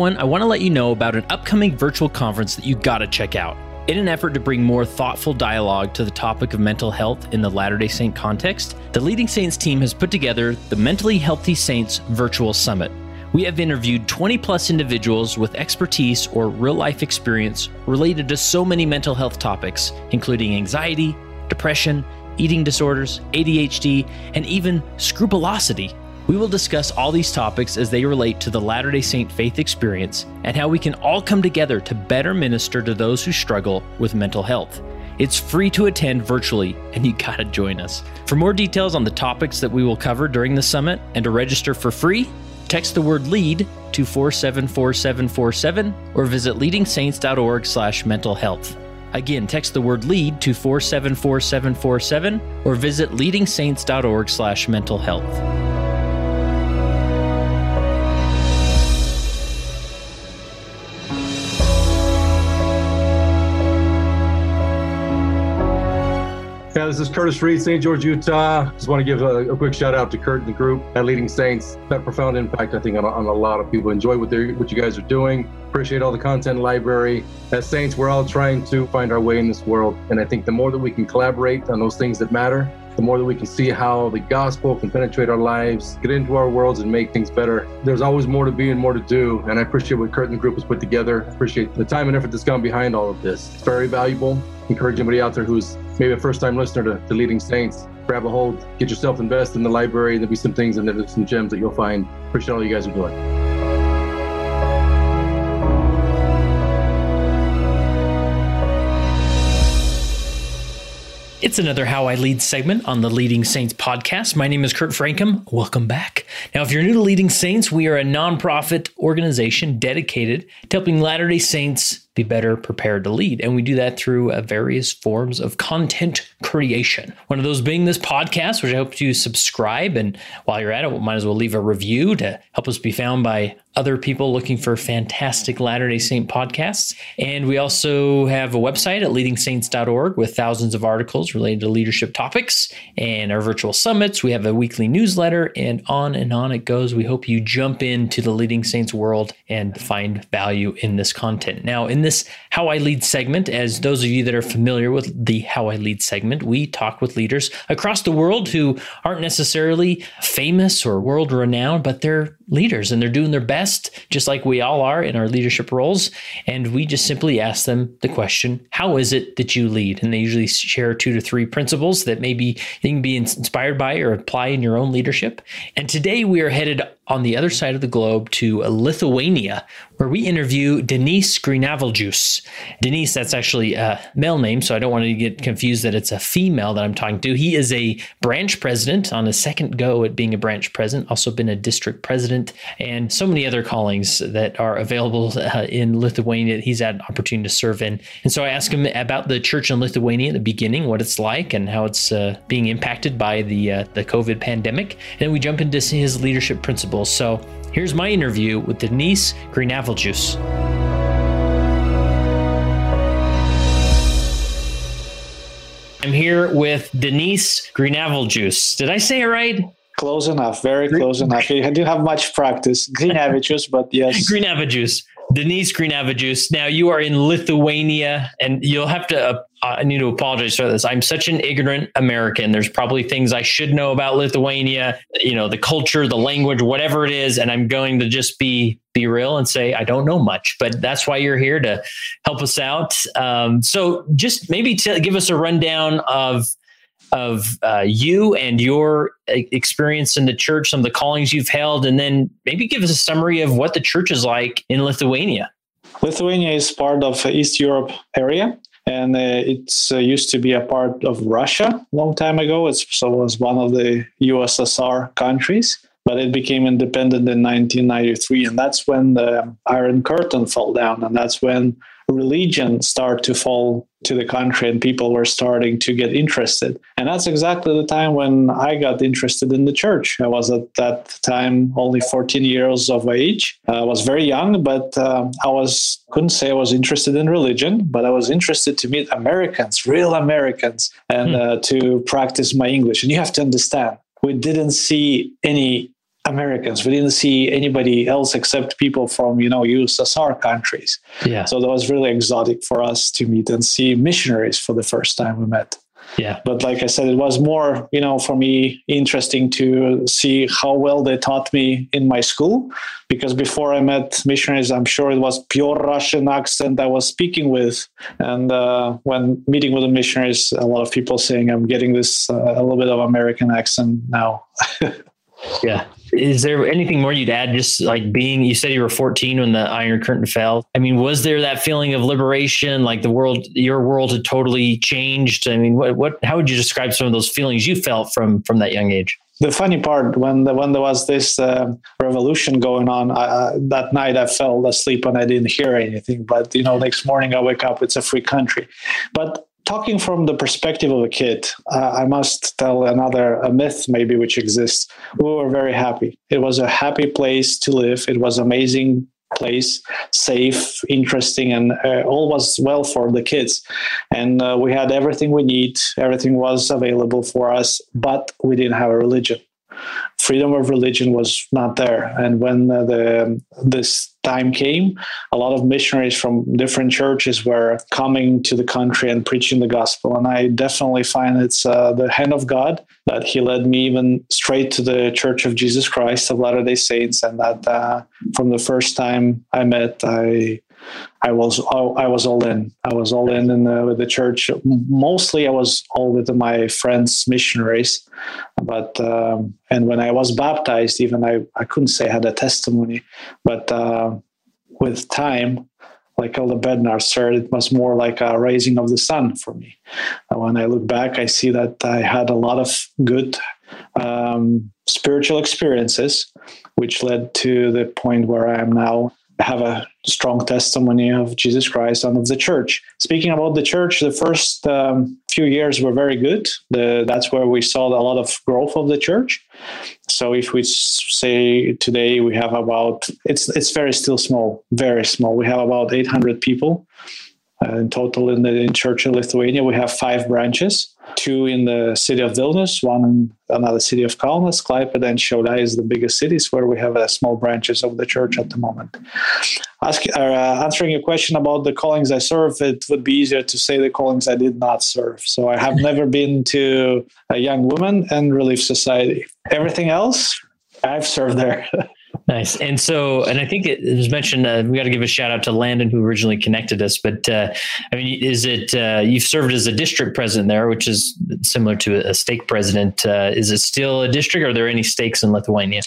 everyone, I want to let you know about an upcoming virtual conference that you gotta check out. In an effort to bring more thoughtful dialogue to the topic of mental health in the Latter day Saint context, the Leading Saints team has put together the Mentally Healthy Saints Virtual Summit. We have interviewed 20 plus individuals with expertise or real life experience related to so many mental health topics, including anxiety, depression, eating disorders, ADHD, and even scrupulosity. We will discuss all these topics as they relate to the Latter day Saint faith experience and how we can all come together to better minister to those who struggle with mental health. It's free to attend virtually, and you gotta join us. For more details on the topics that we will cover during the summit and to register for free, text the word lead to 474747 or visit leadingsaints.org slash mental health. Again, text the word lead to 474747 or visit leadingsaints.org slash mental health. Yeah, this is Curtis Reed, St. George, Utah. Just want to give a, a, quick shout out to Kurt and the group at Leading Saints. That profound impact, I think, on, on a lot of people. Enjoy what they what you guys are doing. Appreciate all the content library. As Saints, we're all trying to find our way in this world, and I think the more that we can collaborate on those things that matter, the more that we can see how the gospel can penetrate our lives, get into our worlds, and make things better. There's always more to be and more to do. And I appreciate what Kurt and the group has put together. Appreciate the time and effort that's gone behind all of this. It's very valuable. Encourage anybody out there who's maybe a first time listener to, to Leading Saints, grab a hold, get yourself invested in the library. There'll be some things and there's some gems that you'll find. Appreciate all you guys are doing. It's another How I Lead segment on the Leading Saints podcast. My name is Kurt Francom. Welcome back. Now, if you're new to Leading Saints, we are a nonprofit organization dedicated to helping Latter day Saints be better prepared to lead. And we do that through uh, various forms of content creation. One of those being this podcast, which I hope you subscribe. And while you're at it, we might as well leave a review to help us be found by other people looking for fantastic Latter day Saint podcasts. And we also have a website at leadingsaints.org with thousands of articles related to leadership topics and our virtual summits. We have a weekly newsletter, and on and on it goes. We hope you jump into the Leading Saints world and find value in this content. Now, in this How I Lead segment, as those of you that are familiar with the How I Lead segment, we talk with leaders across the world who aren't necessarily famous or world renowned, but they're leaders and they're doing their best, just like we all are in our leadership roles. And we just simply ask them the question, How is it that you lead? And they usually share two to three principles that maybe you can be inspired by or apply in your own leadership. And today we are headed on the other side of the globe to Lithuania, where we interview Denise Grinaveldžius. Denise, that's actually a male name, so I don't want to get confused that it's a female that I'm talking to. He is a branch president on a second go at being a branch president, also been a district president, and so many other callings that are available uh, in Lithuania he's had an opportunity to serve in. And so I asked him about the church in Lithuania at the beginning, what it's like, and how it's uh, being impacted by the uh, the COVID pandemic. And then we jump into his leadership principles so here's my interview with Denise Green Apple Juice. I'm here with Denise Green Apple Juice. Did I say it right? Close enough, very close enough. I do have much practice. Grinaveldžius, but yes. Grinaveldžius. Denise Grinaveldžius. Now you are in Lithuania, and you'll have to. Uh, I need to apologize for this. I'm such an ignorant American. There's probably things I should know about Lithuania. You know, the culture, the language, whatever it is, and I'm going to just be be real and say I don't know much. But that's why you're here to help us out. Um, so just maybe to give us a rundown of of uh, you and your experience in the church, some of the callings you've held, and then maybe give us a summary of what the church is like in Lithuania. Lithuania is part of East Europe area, and uh, it's uh, used to be a part of Russia a long time ago. It so was one of the USSR countries, but it became independent in 1993, and that's when the Iron Curtain fell down, and that's when religion start to fall to the country and people were starting to get interested. And that's exactly the time when I got interested in the church. I was at that time only 14 years of age. I was very young, but um, I was couldn't say I was interested in religion, but I was interested to meet Americans, real Americans, and hmm. uh, to practice my English. And you have to understand, we didn't see any Americans. We didn't see anybody else except people from, you know, USSR countries. Yeah. So that was really exotic for us to meet and see missionaries for the first time we met. Yeah. But like I said, it was more, you know, for me interesting to see how well they taught me in my school. Because before I met missionaries, I'm sure it was pure Russian accent I was speaking with. And uh, when meeting with the missionaries, a lot of people saying I'm getting this uh, a little bit of American accent now. yeah. Is there anything more you'd add? Just like being, you said you were 14 when the Iron Curtain fell. I mean, was there that feeling of liberation? Like the world, your world had totally changed. I mean, what, what, how would you describe some of those feelings you felt from from that young age? the funny part when the, when there was this uh, revolution going on that night i fell asleep and i didn't hear anything but you know next morning i wake up it's a free country but talking from the perspective of a kid, uh, I must tell another a myth maybe which exists. We were very happy. It was a happy place to live. It was amazing place, safe, interesting, and uh, all was well for the kids. And uh, we had everything we need. Everything was available for us, but we didn't have a religion freedom of religion was not there. And when uh, the this time came, a lot of missionaries from different churches were coming to the country and preaching the gospel. And I definitely find it's uh, the hand of God that He led me even straight to the Church of Jesus Christ of Latter Day Saints, and that uh, from the first time I met, I I was I was all in. I was all in, in the, with the church. Mostly, I was all with my friends, missionaries. But um, and when I was baptized, even I I couldn't say I had a testimony. But uh, with time, like Elder Bednar said, it was more like a raising of the sun for me. When I look back, I see that I had a lot of good um, spiritual experiences, which led to the point where I am now have a strong testimony of Jesus Christ and of the church. Speaking about the church, the first um, few years were very good. The, that's where we saw a lot of growth of the church. So if we say today we have about it's it's very still small, very small. We have about 800 people uh, in total in the in church in Lithuania. We have five branches two in the city of Vilnius, one in another city of Kaunas, Klaipėda, and Šiauliai is the biggest cities where we have uh, small branches of the church at the moment. Ask, uh, answering your question about the callings I serve, it would be easier to say the callings I did not serve. So I have never been to a young woman and Relief Society. Everything else, I've served there. Nice. And so, and I think it was mentioned, uh, we got to give a shout out to Landon who originally connected us. But uh, I mean, is it, uh, you've served as a district president there, which is similar to a stake president. Uh, is it still a district? Are there any stakes in Lithuania?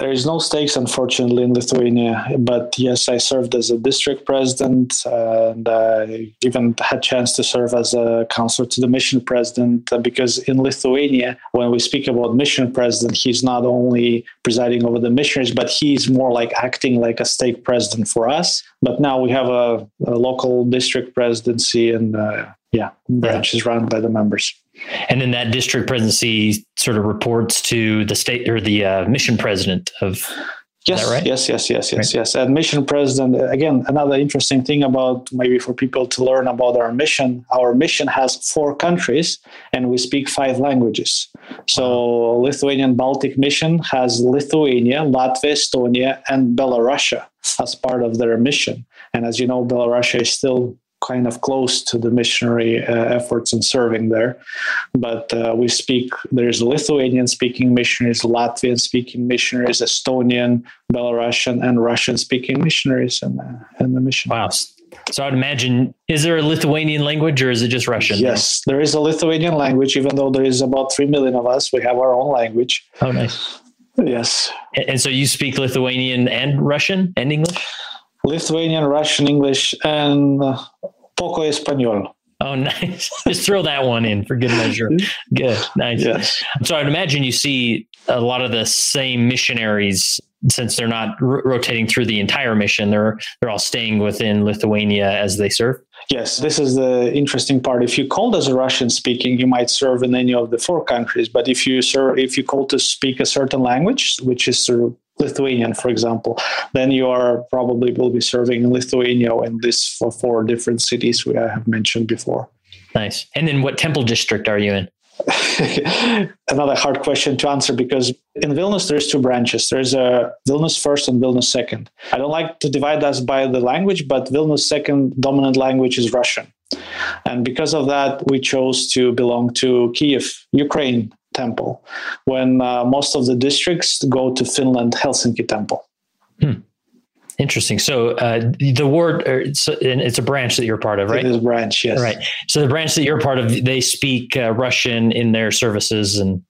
There is no stakes, unfortunately, in Lithuania. But yes, I served as a district president, and I even had chance to serve as a counselor to the mission president. Because in Lithuania, when we speak about mission president, he's not only presiding over the missionaries, but he's more like acting like a stake president for us. But now we have a, a local district presidency, and uh, yeah, branches yeah. run by the members. And then that district presidency sort of reports to the state or the uh, mission president of. Yes, right? yes, yes, yes, yes, right. yes. And mission president, again, another interesting thing about maybe for people to learn about our mission. Our mission has four countries and we speak five languages. So, wow. Lithuanian Baltic mission has Lithuania, Latvia, Estonia, and Belarusia as part of their mission. And as you know, Belarus is still kind of close to the missionary uh, efforts and serving there. But uh, we speak, there's Lithuanian speaking missionaries, Latvian speaking missionaries, Estonian, Belarusian, and Russian speaking missionaries in, uh, in the mission. Wow. So I'd imagine, is there a Lithuanian language or is it just Russian? Yes, there is a Lithuanian language, even though there is about 3 million of us, we have our own language. Oh, nice. Yes. And so you speak Lithuanian and Russian and English? Lithuanian, Russian, English, and poco español. Oh, nice. Just throw that one in for good measure. Hmm? Good. Nice. Yes. So I'd imagine you see a lot of the same missionaries since they're not r- rotating through the entire mission. They're they're all staying within Lithuania as they serve. Yes, this is the interesting part. If you called as a Russian speaking, you might serve in any of the four countries. But if you serve, if you call to speak a certain language, which is sort of Lithuanian, for example, then you are probably will be serving in Lithuania in this for four different cities we have mentioned before. Nice. And then what temple district are you in? another hard question to answer because in Vilnius there's two branches. There's a Vilnius first and Vilnius second. I don't like to divide us by the language, but Vilnius second dominant language is Russian. And because of that, we chose to belong to Kiev, Ukraine temple, when uh, most of the districts go to Finland, Helsinki temple. Hmm. Interesting. So uh, the word, it's, it's, a branch that you're part of, right? It is a branch, yes. Right. So the branch that you're part of, they speak uh, Russian in their services and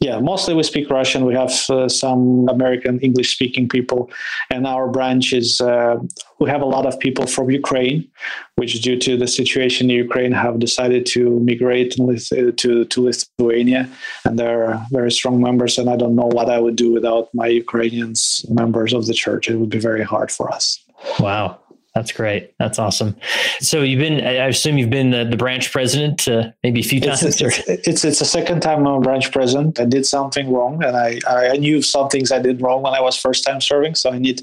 yeah, mostly we speak Russian. We have uh, some American English speaking people, and our branch is uh, we have a lot of people from Ukraine, which due to the situation in Ukraine have decided to migrate uh, to to Lithuania, and they're very strong members. And I don't know what I would do without my Ukrainians members of the church. It would be very hard for us. Wow. That's great. That's awesome. So you've been, I assume you've been the, the branch president uh, maybe a few times. It's, it's, it's, it's, a second time I'm a branch president. I did something wrong and I, I knew some things I did wrong when I was first time serving. So I need,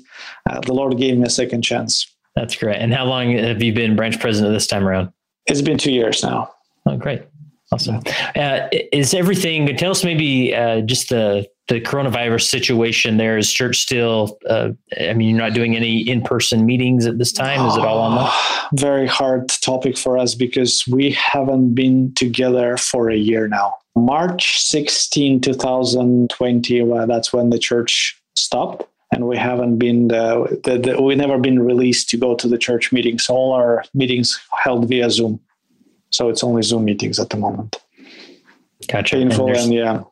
uh, the Lord gave me a second chance. That's great. And how long have you been branch president this time around? It's been two years now. Oh, great. Awesome. Uh, is everything, tell us maybe uh, just the, the coronavirus situation there. Is church still uh, i mean you're not doing any in-person meetings at this time? Is it all online? Very hard topic for us because we haven't been together for a year now. March 16 2020 well, that's when the church stopped and we haven't been uh, the, the, we never been released to go to the church meetings all our meetings held via zoom so it's only zoom meetings at the moment gotcha painful and, and yeah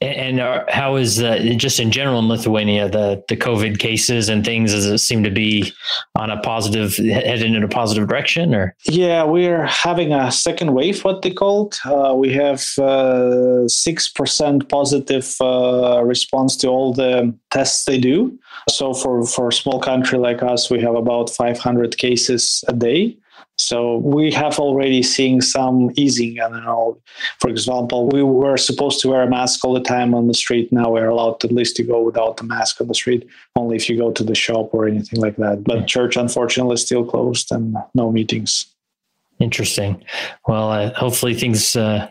and uh, how is uh, just in general in Lithuania the the COVID cases and things? Does it seem to be on a positive heading in a positive direction? Or yeah, we're having a second wave. What they called? Uh, we have uh, six percent positive uh, response to all the tests they do. So for for a small country like us, we have about 500 cases a day. So we have already seen some easing. I don't know. For example, we were supposed to wear a mask all the time on the street. Now we're allowed at least to go without a mask on the street, only if you go to the shop or anything like that. But church, unfortunately, is still closed and no meetings. Interesting. Well, uh, hopefully things uh,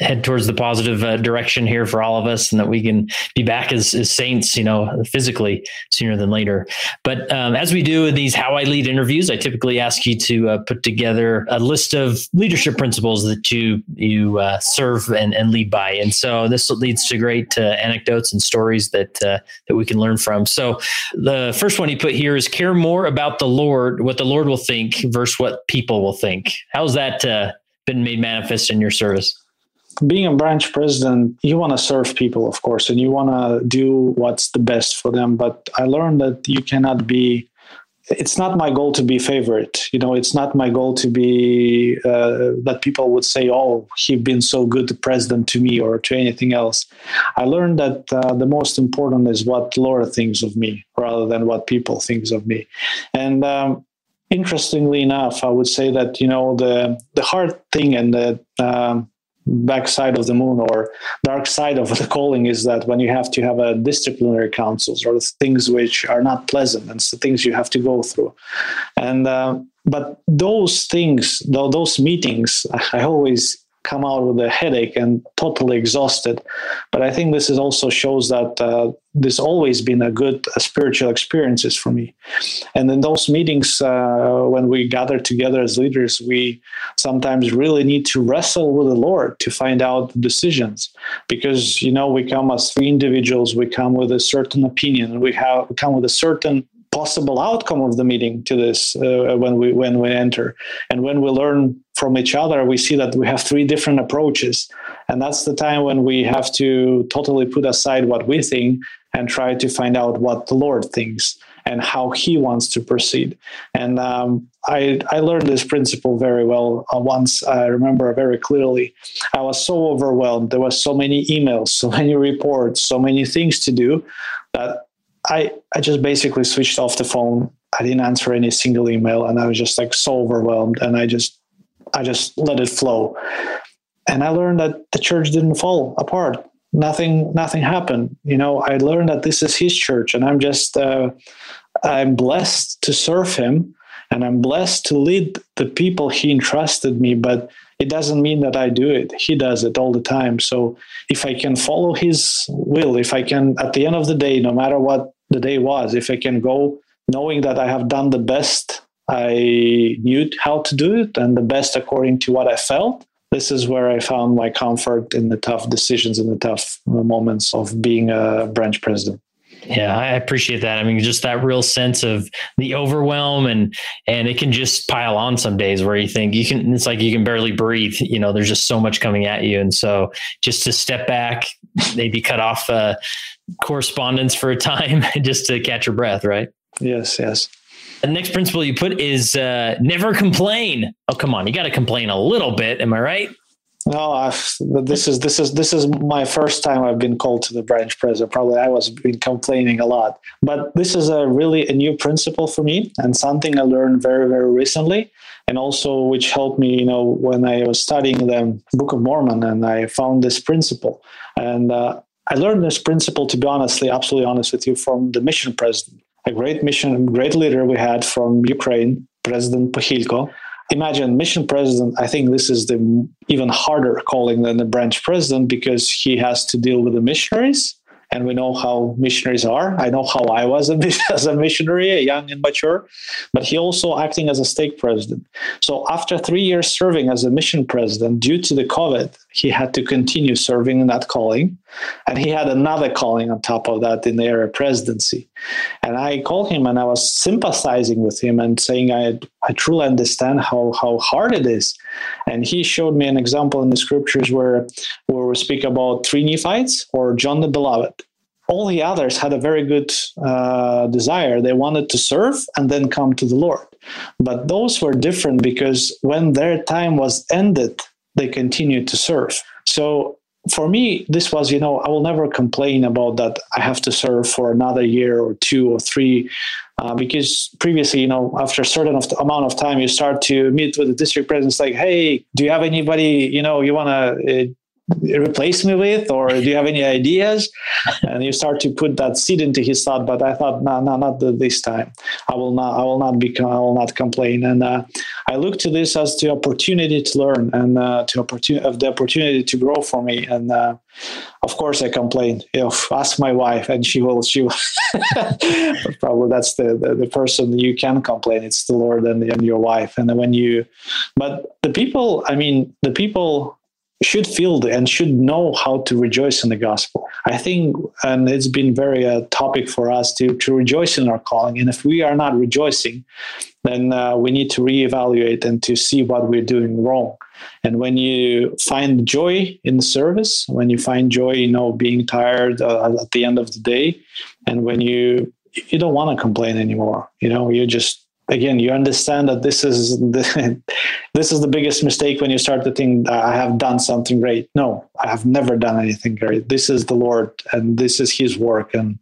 head towards the positive uh, direction here for all of us and that we can be back as, as saints you know physically sooner than later. But um, as we do in these how i lead interviews i typically ask you to uh, put together a list of leadership principles that you you uh, serve and, and lead by. And so this leads to great uh, anecdotes and stories that uh, that we can learn from. So the first one you put here is care more about the lord what the lord will think versus what people will think. How's that uh, been made manifest in your service? Being a branch president, you want to serve people, of course, and you want to do what's the best for them. But I learned that you cannot be it's not my goal to be favorite you know it's not my goal to be uh, that people would say oh he's been so good to president to me or to anything else i learned that uh, the most important is what laura thinks of me rather than what people thinks of me and um, interestingly enough, I would say that you know the the hard thing and the um, backside of the moon or dark side of the calling is that when you have to have a disciplinary councils or things which are not pleasant and so things you have to go through. And uh, but those things those meetings i always come out with a headache and totally exhausted. But I think this is also shows that uh, this always been a good uh, spiritual experiences for me. And in those meetings, uh, when we gather together as leaders, we sometimes really need to wrestle with the Lord to find out decisions, because you know we come as three individuals, we come with a certain opinion, we have we come with a certain possible outcome of the meeting to this uh, when we when we enter and when we learn from each other we see that we have three different approaches. And that's the time when we have to totally put aside what we think and try to find out what the lord thinks and how he wants to proceed. And um, I, I learned this principle very well uh, once i remember very clearly. I was so overwhelmed. There was so many emails so many reports so many things to do that I, I just basically switched off the phone. I didn't answer any single email and I was just like so overwhelmed and I just I just let it flow. And I learned that the church didn't fall apart. Nothing nothing happened. You know, I learned that this is his church and I'm just uh, I'm blessed to serve him and I'm blessed to lead the people he entrusted me, but it doesn't mean that I do it. He does it all the time. So if I can follow his will, if I can, at the end of the day, no matter what the day was, if I can go knowing that I have done the best I knew how to do it and the best according to what I felt, this is where I found my comfort in the tough decisions and the tough moments of being a branch president. Yeah, I appreciate that. I mean, just that real sense of the overwhelm and and it can just pile on some days where you think you can it's like you can barely breathe, you know, there's just so much coming at you and so just to step back, maybe cut off uh, correspondence for a time just to catch your breath, right? Yes, yes. The next principle you put is uh, never complain. Oh, come on, you got to complain a little bit. Am I right? No, I've, this is this is this is my first time I've been called to the branch president. Probably I was been complaining a lot, but this is a really a new principle for me and something I learned very very recently, and also which helped me. You know, when I was studying the Book of Mormon, and I found this principle, and uh, I learned this principle to be honestly, absolutely honest with you, from the mission president, a great mission, great leader we had from Ukraine, President Pohilko imagine mission president i think this is the even harder calling than the branch president because he has to deal with the missionaries and we know how missionaries are. I know how I was as a missionary, a young and mature, but he also acting as a stake president. So after three years serving as a mission president, due to the COVID, he had to continue serving in that calling, and he had another calling on top of that in the area presidency. And I called him and I was sympathizing with him and saying I I truly understand how how hard it is. And he showed me an example in the scriptures where where we speak about three Nephites or John the Beloved all the others had a very good uh, desire. They wanted to serve and then come to the Lord. But those were different because when their time was ended, they continued to serve. So for me, this was, you know, I will never complain about that. I have to serve for another year or two or three. Uh, because previously, you know, after a certain of amount of time, you start to meet with the district presidents, like, "Hey, do you have anybody? You know, you want to uh, replace me with or do you have any ideas? And you start to put that seed into his thought but i thought no no not this time. I will not i will not become i will not complain. And uh, i look to this as the opportunity to learn and uh, to opportunity of the opportunity to grow for me. And uh, of course i complain. If ask my wife and she will she will probably that's the, the, the person you can complain. It's the lord and, and your wife. And when you but the people i mean the people should feel and should know how to rejoice in the gospel. I think, and it's been very a uh, topic for us to, to rejoice in our calling. And if we are not rejoicing, then uh, we need to reevaluate and to see what we're doing wrong. And when you find joy in the service, when you find joy, you know, being tired uh, at the end of the day, and when you you don't want to complain anymore, you know, you just again you understand that this is the, this is the biggest mistake when you start to think i have done something great. No i have never done anything great. This is the lord and this is his work and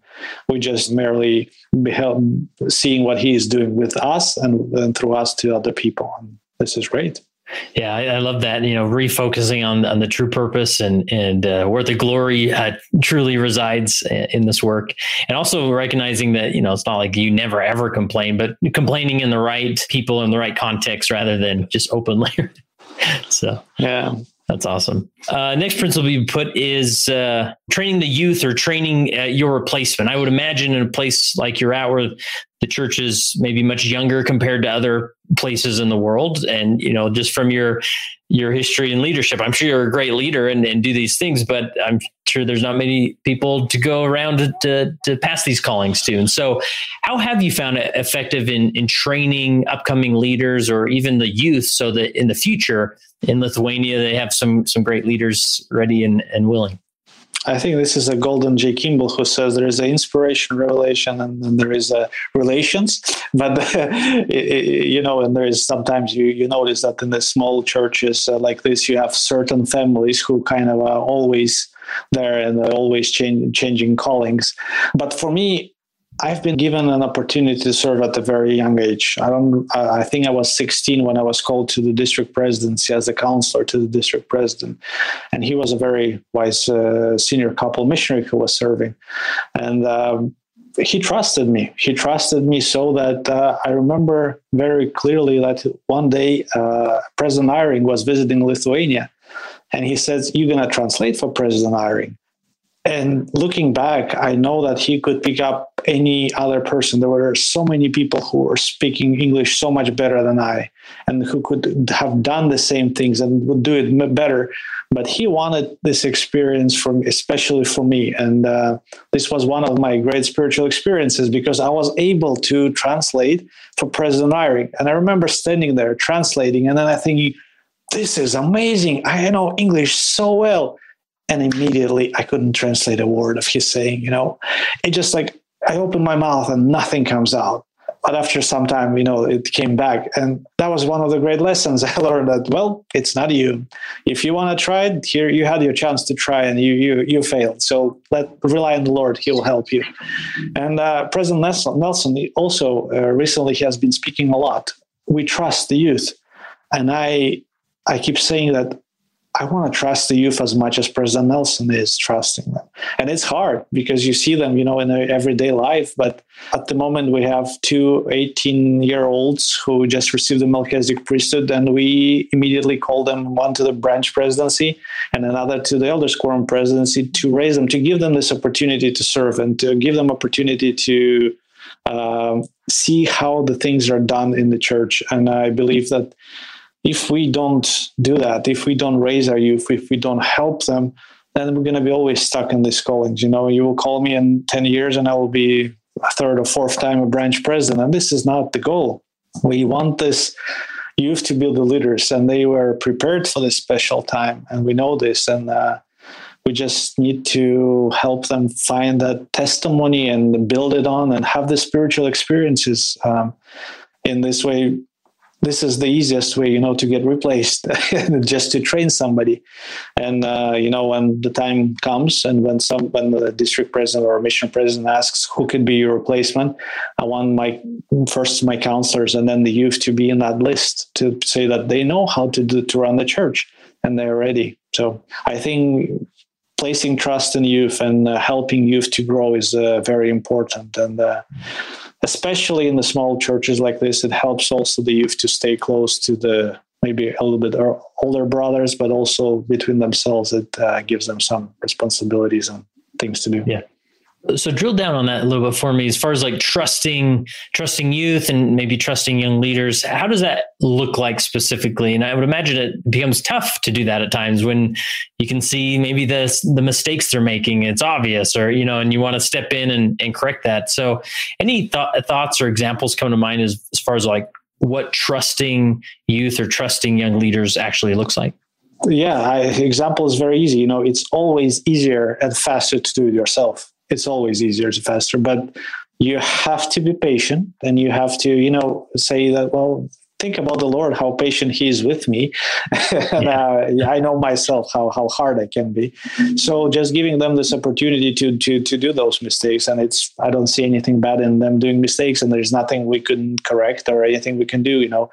we just merely beheld seeing what he is doing with us and, and through us to other people. And this is great yeah, I, I, love that. You know, refocusing on on the true purpose and and uh, where the glory uh, truly resides in this work, and also recognizing that you know it's not like you never ever complain, but complaining in the right people in the right context rather than just openly. so yeah, that's awesome. Uh, next principle you put is uh, training the youth or training uh, your replacement. I would imagine in a place like you're at, where the church is maybe much younger compared to other places in the world, and you know, just from your your history and leadership, I'm sure you're a great leader and, and do these things. But I'm sure there's not many people to go around to, to, to pass these callings to. And so, how have you found it effective in in training upcoming leaders or even the youth, so that in the future in Lithuania they have some some great leaders ready and, and willing? I think this is a Golden J. Kimball who says there is an inspiration, revelation, and then there is a relations. But you know, and there is sometimes you you notice that in the small churches uh, like this, you have certain families who kind of are always there and always change, changing callings. But for me, I've been given an opportunity to serve at a very young age. I don't. I think I was 16 when I was called to the district presidency as a counselor to the district president, and he was a very wise uh, senior couple missionary who was serving, and. Um, he trusted me. He trusted me so that uh, I remember very clearly that one day uh, President Eyring was visiting Lithuania, and he says, "You're to translate for President Eyring." And looking back, I know that he could pick up any other person. There were so many people who were speaking English so much better than I, and who could have done the same things and would do it better. But he wanted this experience from, especially for me, and uh, this was one of my great spiritual experiences because I was able to translate for President Eyring. And I remember standing there translating, and then I thinking, "This is amazing! I know English so well." And immediately I couldn't translate a word of his saying, you know, it just like I opened my mouth and nothing comes out. But after some time, you know, it came back. And that was one of the great lessons I learned that, well, it's not you. If you want to try it, here you had your chance to try and you you you failed. So let rely on the Lord, He will help you. And uh, President Nelson, Nelson also uh, recently has been speaking a lot. We trust the youth. And I I keep saying that I want to trust the youth as much as President Nelson is trusting them. And it's hard because you see them, you know, in their everyday life. But at the moment, we have two 18 year olds who just received the Melchizedek priesthood, and we immediately call them one to the branch presidency and another to the elders quorum presidency to raise them, to give them this opportunity to serve and to give them opportunity to uh, see how the things are done in the church. And I believe that if we don't do that, if we don't raise our youth, if we don't help them, then we're going to be always stuck in these callings. You know, you will call me in 10 years and I will be a third or fourth time a branch president. And this is not the goal. We want this youth to be the leaders, and they were prepared for this special time. And we know this. And uh, we just need to help them find that testimony and build it on and have the spiritual experiences. Um, in this way, this is the easiest way you know to get replaced just to train somebody. And uh, you know when the time comes and when some when the district president or mission president asks who could be your replacement? I want my first my counselors and then the youth to be in that list to say that they know how to do to run the church and they're ready. So i think placing trust in youth and uh, helping youth to grow is uh, very important and uh, especially in the small churches like this, it helps also the youth to stay close to the maybe a little bit older brothers, but also between themselves, it uh, gives them some responsibilities and things to do. Yeah so drill down on that a little bit for me as far as like trusting trusting youth and maybe trusting young leaders. How does that look like specifically? And i would imagine it becomes tough to do that at times when you can see maybe the the mistakes they're making it's obvious or you know and you want to step in and, and correct that. So any th- thoughts or examples come to mind as, as far as like what trusting youth or trusting young leaders actually looks like? Yeah I, example is very easy. You know it's always easier and faster to do it yourself it's always easier to faster but you have to be patient and you have to you know say that well think about the Lord, how patient He is with me. and yeah. uh, I know myself how, how hard I can be. So just giving them this opportunity to, to, to do those mistakes. And it's, I don't see anything bad in them doing mistakes and there's nothing we couldn't correct or anything we can do, you know.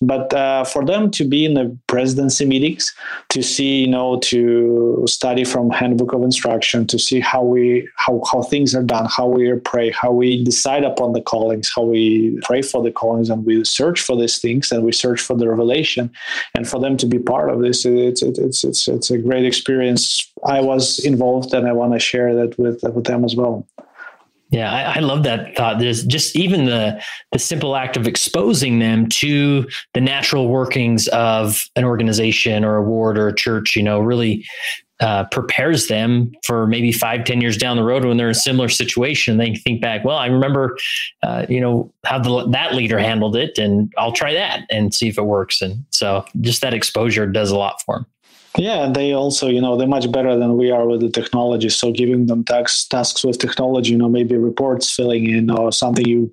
But uh, for them to be in the presidency meetings, to see, you know, to study from handbook of instruction, to see how we, how, how things are done, how we pray, how we decide upon the callings, how we pray for the callings and we search for this things and we search for the revelation. And for them to be part of this it's it's it's it's a great experience. I was involved and i want to share that with with them as well. Yeah, I, I, love that thought. There's just even the the simple act of exposing them to the natural workings of an organization or a ward or a church, you know, really uh, prepares them for maybe five, ten years down the road when they're in a similar situation. They think back, well, I remember, uh, you know, how the, that leader handled it, and I'll try that and see if it works. And so, just that exposure does a lot for them. Yeah, they also, you know, they're much better than we are with the technology. So giving them tasks, tasks with technology, you know, maybe reports filling in or something you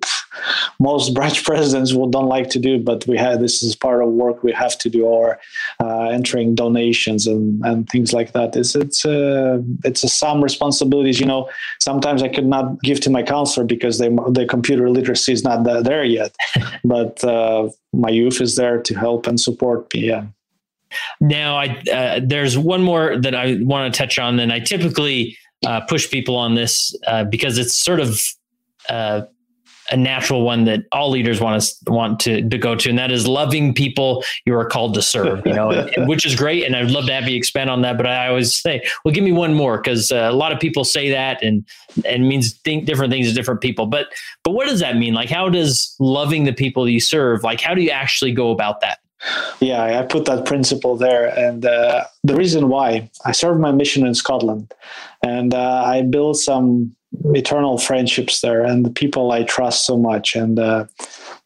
most branch presidents will don't like to do, but we have this is part of work we have to do, or uh, entering donations and, and things like that. It's it's uh, it's a, some responsibilities. You know, sometimes I could not give to my counselor because they, the computer literacy is not there yet, but uh, my youth is there to help and support me. Yeah. Now, I uh, there's one more that I want to touch on. Then I typically uh, push people on this uh, because it's sort of uh, a natural one that all leaders want to want to, to go to, and that is loving people you are called to serve. You know, and, which is great, and I'd love to have you expand on that. But I always say, well, give me one more because uh, a lot of people say that, and and means think different things to different people. But but what does that mean? Like, how does loving the people you serve? Like, how do you actually go about that? Yeah, I put that principle there, and uh, the reason why I served my mission in Scotland, and uh, I built some eternal friendships there and the people I trust so much. And uh,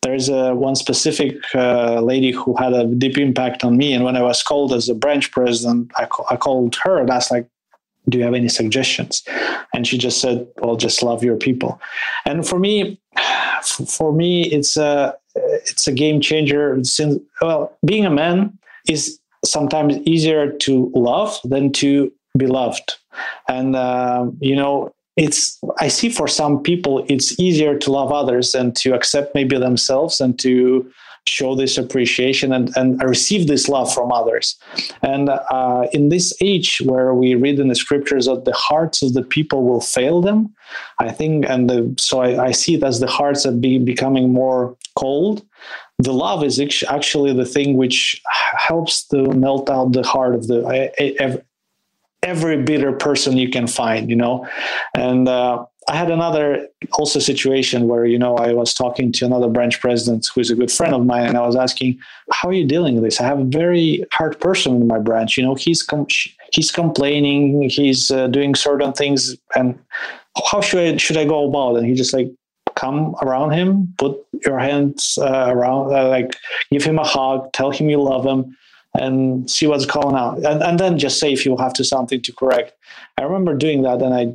there's a one specific uh, lady who had a deep impact on me. And when I was called as a branch president, I, I called her and asked like, do you have any suggestions? And she just said, well, just love your people. And for me, for me, it's a, it's a game changer. Since, well, being a man is sometimes easier to love than to be loved. And, uh, you know, it's i see for some people it's easier to love others and to accept maybe themselves and to show this appreciation and, and receive this love from others and uh, in this age where we read in the scriptures that the hearts of the people will fail them i think and the, so I, I, see it as the hearts are be, becoming more cold the love is actually the thing which helps to melt out the heart of the every bitter person you can find, you know. And uh, I had another also situation where you know I was talking to another branch president who is a good friend of mine, and I was asking, "How are you dealing with this? I have a very hard person in my branch. You know, he's com- he's complaining, he's uh, doing certain things, and how should I should I go about?" And he just like come around him, put your hands uh, around, uh, like give him a hug, tell him you love him, and see what's going on and, and then just say if you have to something to correct i remember doing that and i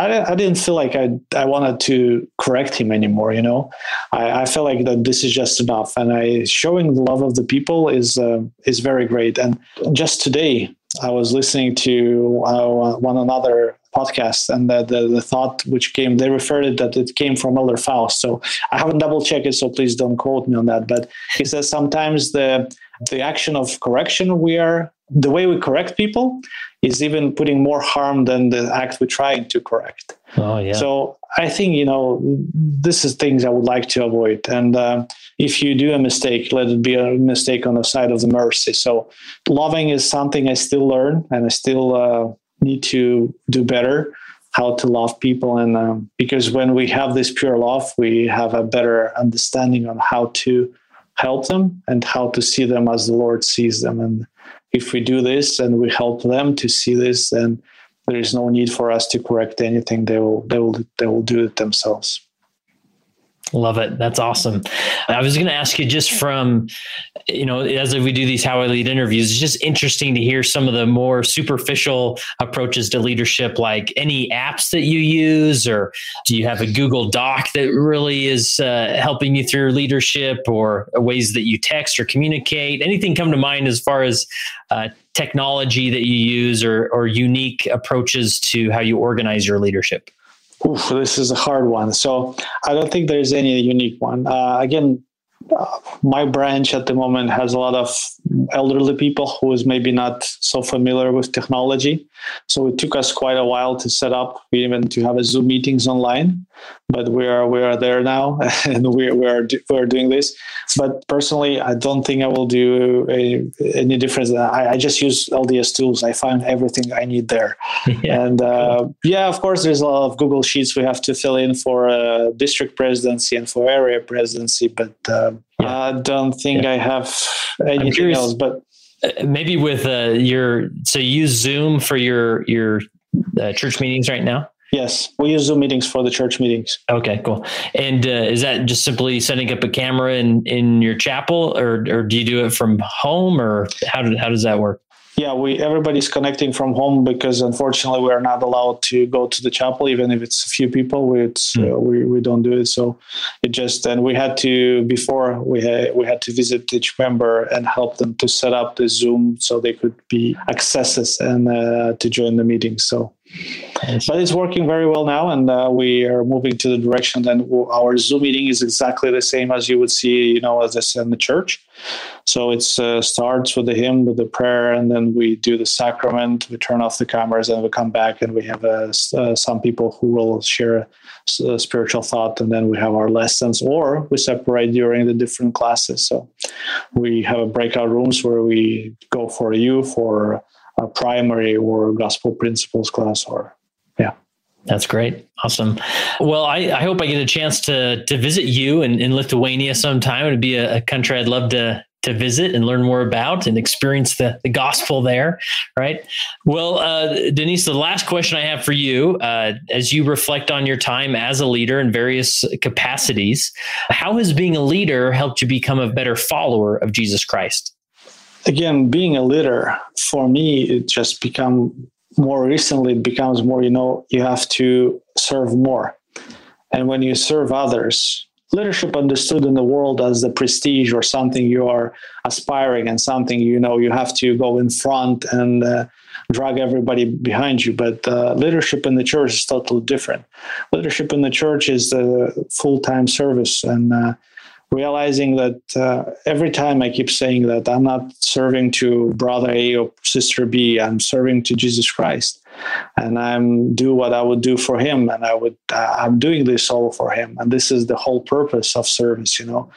I, I didn't feel like I, I wanted to correct him anymore. You know, I, I felt like that this is just enough, and I showing the love of the people is uh, is very great. And just today, I was listening to uh, one another podcast, and the, the, the thought which came, they referred it that it came from Elder Faust. So I haven't double checked it, so please don't quote me on that. But he says sometimes the the action of correction we are the way we correct people is even putting more harm than the act we're trying to correct. Oh yeah. So i think you know this is things i would like to avoid. And uh, if you do a mistake let it be a mistake on the side of the mercy. So loving is something i still learn and i still uh, need to do better how to love people. And um, because when we have this pure love we have a better understanding on how to help them and how to see them as the Lord sees them. And if we do this and we help them to see this, then there is no need for us to correct anything. They will they will they will do it themselves. Love it. That's awesome. I was going to ask you just from, you know, as we do these How I Lead interviews, it's just interesting to hear some of the more superficial approaches to leadership, like any apps that you use, or do you have a Google Doc that really is uh, helping you through leadership, or ways that you text or communicate? Anything come to mind as far as uh, technology that you use or, or unique approaches to how you organize your leadership? Oof, this is a hard one. So I don't think there's any unique one. Uh, again, my branch at the moment has a lot of elderly people who is maybe not so familiar with technology. So it took us quite a while to set up, even to have a Zoom meetings online. But we are we are there now, and we we are we are doing this. But personally, I don't think I will do a, any difference. I, I, just use LDS tools. I find everything I need there. yeah. And uh, yeah, of course, there's a lot of Google Sheets we have to fill in for uh, district presidency and for area presidency. But uh, yeah. I don't think yeah. I have anything else. But uh, maybe with uh, your so you use Zoom for your your uh, church meetings right now. Yes, we use Zoom meetings for the church meetings. Okay, cool. And uh, is that just simply setting up a camera in in your chapel, or or do you do it from home, or how did, how does that work? yeah, we everybody's connecting from home because unfortunately we are not allowed to go to the chapel, even if it's a few people. We mm. uh, we, we don't do it. So it just and we had to before we had we had to visit each member and help them to set up the Zoom so they could be accesses and uh, to join the meeting. So But it's working very well now, and uh, we are moving to the direction that our Zoom meeting is exactly the same as you would see, you know, as said in the church. So it uh, starts with the hymn, with the prayer, and then we do the sacrament. We turn off the cameras, and we come back, and we have uh, uh some people who will share a spiritual thought, and then we have our lessons, or we separate during the different classes. So we have breakout rooms where we go for you for a primary or gospel principles class, or yeah. That's great. Awesome. Well, I, I, hope I get a chance to to visit you in, in Lithuania sometime. It'd be a, a country I'd love to to visit and learn more about and experience the, the gospel there, right? Well, uh, Denise, the last question I have for you, uh, as you reflect on your time as a leader in various capacities, how has being a leader helped you become a better follower of Jesus Christ? Again, being a leader for me, it just become more recently. It becomes more, you know, you have to serve more, and when you serve others, leadership understood in the world as the prestige or something you are aspiring and something you know you have to go in front and uh, drag everybody behind you but uh, leadership in the church is totally different leadership in the church is a full-time service and uh, realizing that uh, every time I keep saying that I'm not serving to brother A or sister B, I'm serving to Jesus Christ, and I'm do what I would do for Him, and I would uh, I'm doing this all for Him, and this is the whole purpose of service, you know,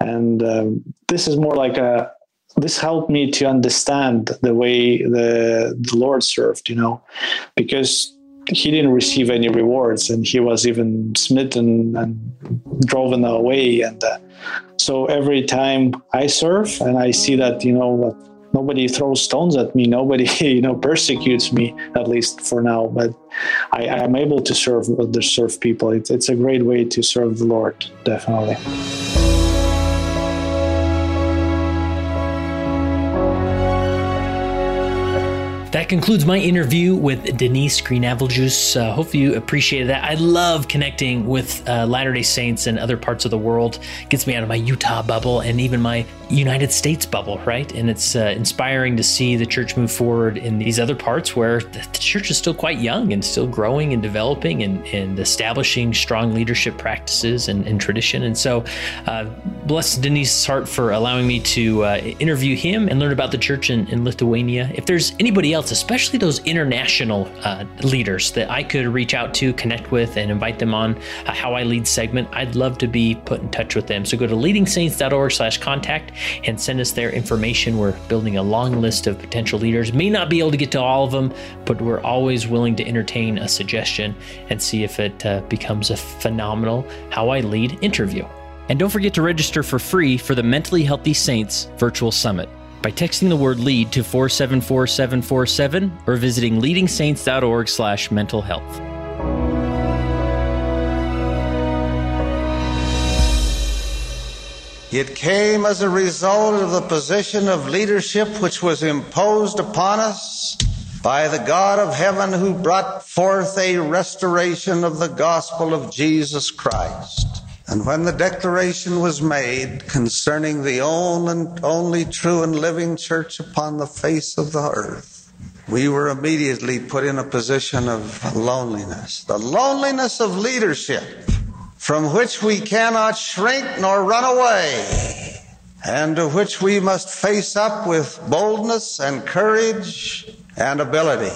and um, this is more like a this helped me to understand the way the, the Lord served, you know, because he didn't receive any rewards and he was even smitten and driven away. And uh, so every time i serve and i see that you know nobody throws stones at me nobody you know persecutes me at least for now but i am able to serve to serve people. It's, it's a great way to serve the lord definitely That concludes my interview with Denise Greenapplejuice. Uh, hopefully, you appreciated that. I love connecting with uh, Latter day Saints and other parts of the world. It gets me out of my Utah bubble and even my United States bubble, right? And it's uh, inspiring to see the church move forward in these other parts where the, church is still quite young and still growing and developing and, and establishing strong leadership practices and, and tradition. And so, uh, bless Denise's heart for allowing me to uh, interview him and learn about the church in, in Lithuania. If there's anybody else, especially those international uh, leaders that I could reach out to, connect with, and invite them on a How I Lead segment, I'd love to be put in touch with them. So go to leadingsaints.org slash contact and send us their information. We're building a long list of potential leaders. May not be able to get to all of them, but we're always willing to entertain a suggestion and see if it uh, becomes a phenomenal How I Lead interview. And don't forget to register for free for the Mentally Healthy Saints Virtual Summit by texting the word lead to 474747 or visiting leadingsaints.org slash mental health. It came as a result of the position of leadership which was imposed upon us by the God of heaven who brought forth a restoration of the gospel of Jesus Christ. And when the declaration was made concerning the only true and living church upon the face of the earth, we were immediately put in a position of loneliness. The loneliness of leadership from which we cannot shrink nor run away, and to which we must face up with boldness and courage and ability.